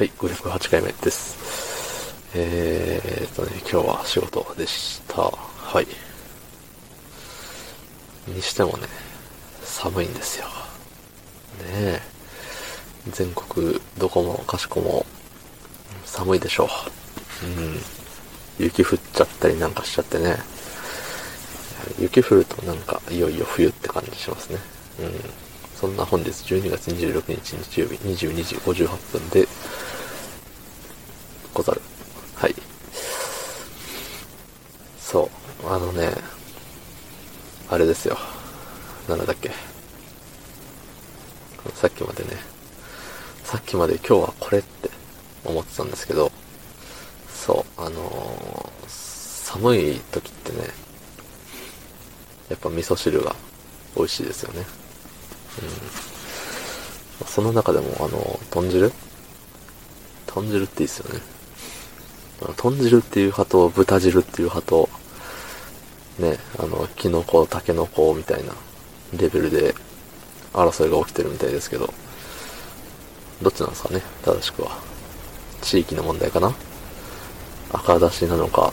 はい、508回目です。えーとね、今日は仕事でした。はい。にしてもね、寒いんですよ。ねえ。全国どこもかしこも寒いでしょう。うん。雪降っちゃったりなんかしちゃってね。雪降るとなんかいよいよ冬って感じしますね。うん。そんな本日12月26日日曜日22時58分でござる。はい。そう。あのね、あれですよ。なんだっけ。さっきまでね、さっきまで今日はこれって思ってたんですけど、そう、あのー、寒い時ってね、やっぱ味噌汁が美味しいですよね。うん。その中でも、あの、豚汁？豚汁っていいっすよね。豚汁っていう派と豚汁っていう派と、ね、あの、キノコ、タケノコみたいなレベルで争いが起きてるみたいですけど、どっちなんですかね、正しくは。地域の問題かな？赤だしなのか、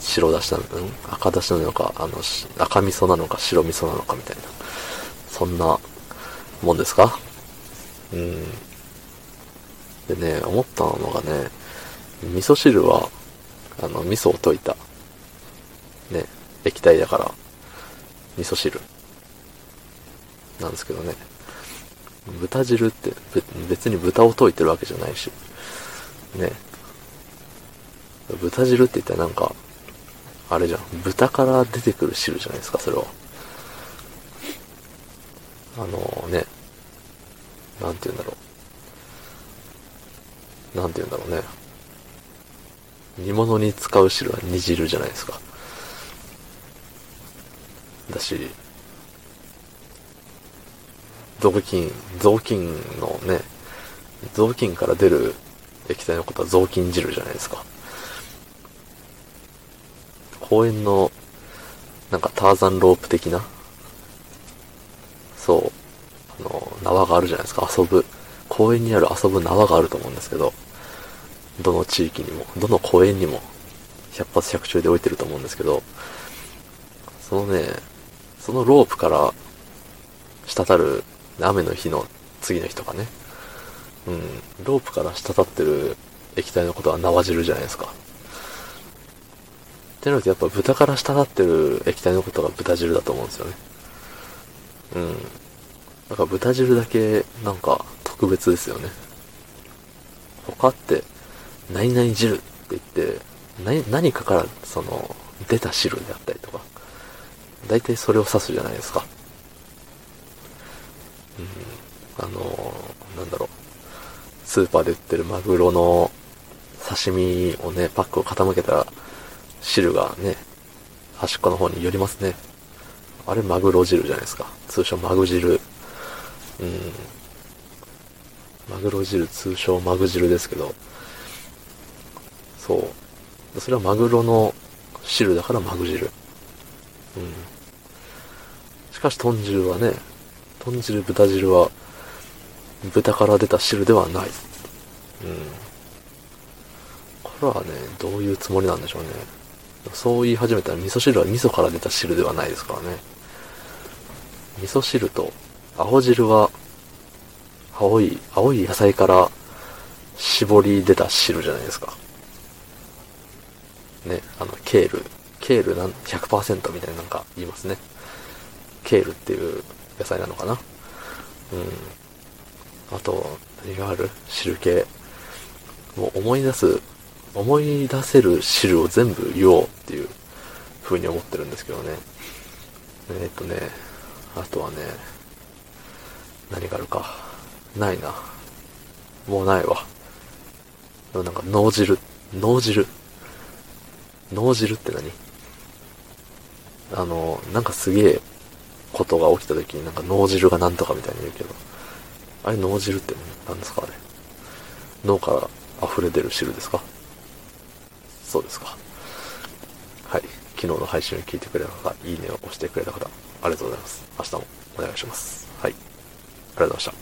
白だしなの、うん？赤だしなのか、あの、赤味噌なのか白味噌なのかみたいな。そんなもんですか？うん。でね、思ったのがね、味噌汁は、あの、味噌を溶いた、ね、液体だから、味噌汁、なんですけどね。豚汁って別に豚を溶いてるわけじゃないし、ね。豚汁って言ったらなんか、あれじゃん。豚から出てくる汁じゃないですか、それは。あのね、なんて言うんだろう。なんて言うんだろうね。煮物に使う汁は煮汁じゃないですか。だし、雑巾、雑巾のね、雑巾から出る液体のことは雑巾汁じゃないですか。公園の、なんかターザンロープ的な、そう、あの、縄があるじゃないですか。遊ぶ、公園にある遊ぶ縄があると思うんですけど、どの地域にも、どの公園にも、百発百中で置いてると思うんですけど、そのね、そのロープから滴る雨の日の次の日とかね、うん、ロープから滴ってる液体のことは縄汁じゃないですか。ってなるとやっぱ豚から滴ってる液体のことが豚汁だと思うんですよね。うん。だか豚汁だけなんか特別ですよね。他って何々汁って言って、何、何かからその、出た汁であったりとか、大体それを指すじゃないですか。うん、あのー、なんだろう、スーパーで売ってるマグロの刺身をね、パックを傾けたら、汁がね、端っこの方に寄りますね。あれマグロ汁じゃないですか。通称マグ汁。うん。マグロ汁、通称マグ汁ですけど、そう。それはマグロの汁だからマグ汁。うん。しかし豚汁はね、豚汁、豚汁は、豚から出た汁ではない。うん。これはね、どういうつもりなんでしょうね。そう言い始めたら味噌汁は味噌から出た汁ではないですからね。味噌汁と青汁は青い、青い野菜から絞り出た汁じゃないですか。ね、あの、ケール、ケールなん100%みたいななんか言いますね。ケールっていう野菜なのかな。うん。あと、何がある？汁系。もう思い出す、思い出せる汁を全部言おうっていう風に思ってるんですけどね。えー、っとね、あとはね、何があるか。ないな。もうないわ。でもなんか脳汁、脳汁。脳汁って何？あの、なんかすげえことが起きた時になんか脳汁がなんとかみたいに言うけど、あれ脳汁って何？ですかあれ？脳から溢れ出る汁ですか？そうですか。はい。昨日の配信を聞いてくれた方、いいねを押してくれた方、ありがとうございます。明日もお願いします。はい。ありがとうございました。